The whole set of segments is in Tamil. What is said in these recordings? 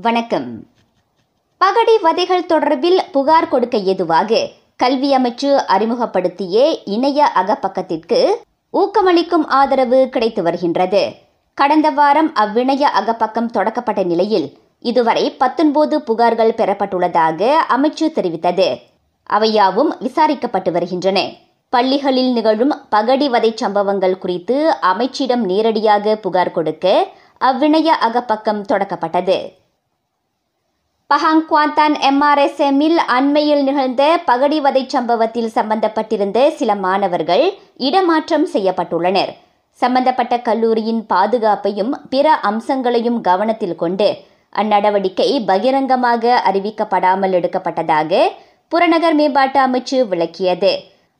வணக்கம். பகடி வதைகள் தொடர்பில் புகார் கொடுக்க ஏதுவாக கல்வி அமைச்சு அறிமுகப்படுத்திய இணைய அகப்பக்கத்திற்கு ஊக்கமளிக்கும் ஆதரவு கிடைத்து வருகின்றது. கடந்த வாரம் அவ்விணைய அகப்பக்கம் தொடக்கப்பட்ட நிலையில் இதுவரை பத்தொன்பது புகார்கள் பெறப்பட்டுள்ளதாக அமைச்சு தெரிவித்தது. அவையாவும் விசாரிக்கப்பட்டு வருகின்றன. பள்ளிகளில் நிகழும் பகடி வதை சம்பவங்கள் குறித்து அமைச்சிடம் நேரடியாக புகார் கொடுக்க அவ்விணைய அகப்பக்கம் தொடக்கப்பட்டது. பஹாங்குவாந்தான் எம்ஆர்எஸ்எம்மில் அண்மையில் நிகழ்ந்த பகடிவதை சம்பவத்தில் சம்பந்தப்பட்டிருந்த சில மாணவர்கள் இடமாற்றம் செய்யப்பட்டுள்ளனர். சம்பந்தப்பட்ட கல்லூரியின் பாதுகாப்பையும் பிற அம்சங்களையும் கவனத்தில் கொண்டு அந்நடவடிக்கை பகிரங்கமாக அறிவிக்கப்படாமல் எடுக்கப்பட்டதாக புறநகர் மேம்பாட்டு அமைச்சு விளக்கியது.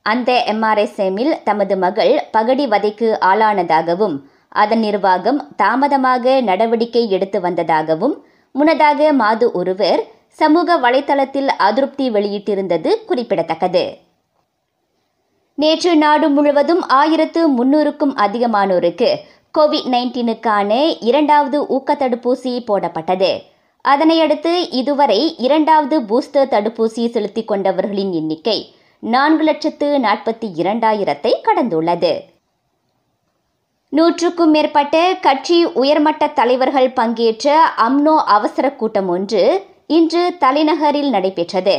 அந்த எம்ஆர்எஸ்எம்மில் தமது மகள் பகடி வதைக்கு ஆளானதாகவும் அதன் நிர்வாகம் தாமதமாக நடவடிக்கை எடுத்து வந்ததாகவும் முன்னதாக மாது ஒருவர் சமூக வலைதளத்தில் அதிருப்தி வெளியிட்டிருந்தது குறிப்பிடத்தக்கது. நேற்று நாடு முழுவதும் ஆயிரத்து முன்னூறுக்கும் அதிகமானோருக்கு கோவிட் நைன்டீனுக்கான இரண்டாவது ஊக்க தடுப்பூசி போடப்பட்டது. அதனையடுத்து இதுவரை இரண்டாவது பூஸ்டர் தடுப்பூசி செலுத்திக் கொண்டவர்களின் எண்ணிக்கை நான்கு லட்சத்து நாற்பத்தி இரண்டாயிரத்தை கடந்துள்ளது. நூற்றுக்கும் மேற்பட்ட கட்சி உயர்மட்ட தலைவர்கள் பங்கேற்ற அம்னோ அவசர கூட்டம் ஒன்று இன்று தலைநகரில் நடைபெற்றது.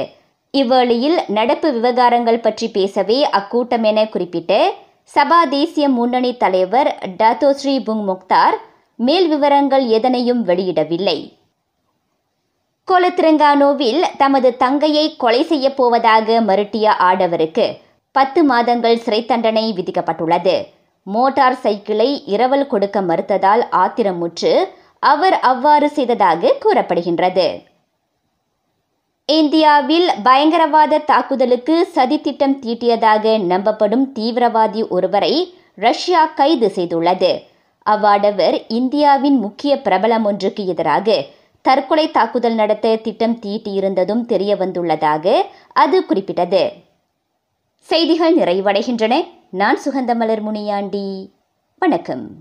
இவ்வேளையில் நடப்பு விவகாரங்கள் பற்றி பேசவே அக்கூட்டம் என குறிப்பிட்டு சபா தேசிய முன்னணி தலைவர் டத்தோஸ்ரீ புங் முக்தார் மேல் விவரங்கள் எதனையும் வெளியிடவில்லை. கொலத்திரங்கானோவில் தமது தங்கையை கொலை செய்யப் போவதாக மிரட்டிய ஆடவருக்கு பத்து மாதங்கள் சிறை தண்டனை விதிக்கப்பட்டுள்ளது. மோட்டார் சைக்கிளை இரவல் கொடுக்க மறுத்ததால் ஆத்திரமுற்று அவர் அவ்வாறு செய்ததாக கூறப்படுகின்றது. இந்தியாவில் பயங்கரவாத தாக்குதலுக்கு சதித்திட்டம் தீட்டியதாக நம்பப்படும் தீவிரவாதி ஒருவரை ரஷ்யா கைது செய்துள்ளது. அவ்வாடவர் இந்தியாவின் முக்கிய பிரபலம் ஒன்றுக்கு எதிராக தற்கொலை தாக்குதல் நடத்த திட்டம் தீட்டியிருந்ததும் தெரிய வந்துள்ளதாக அது குறிப்பிட்டது. செய்திகள் நிறைவடைகின்றன. நான் சுகந்தமலர் முனியாண்டி. வணக்கம்.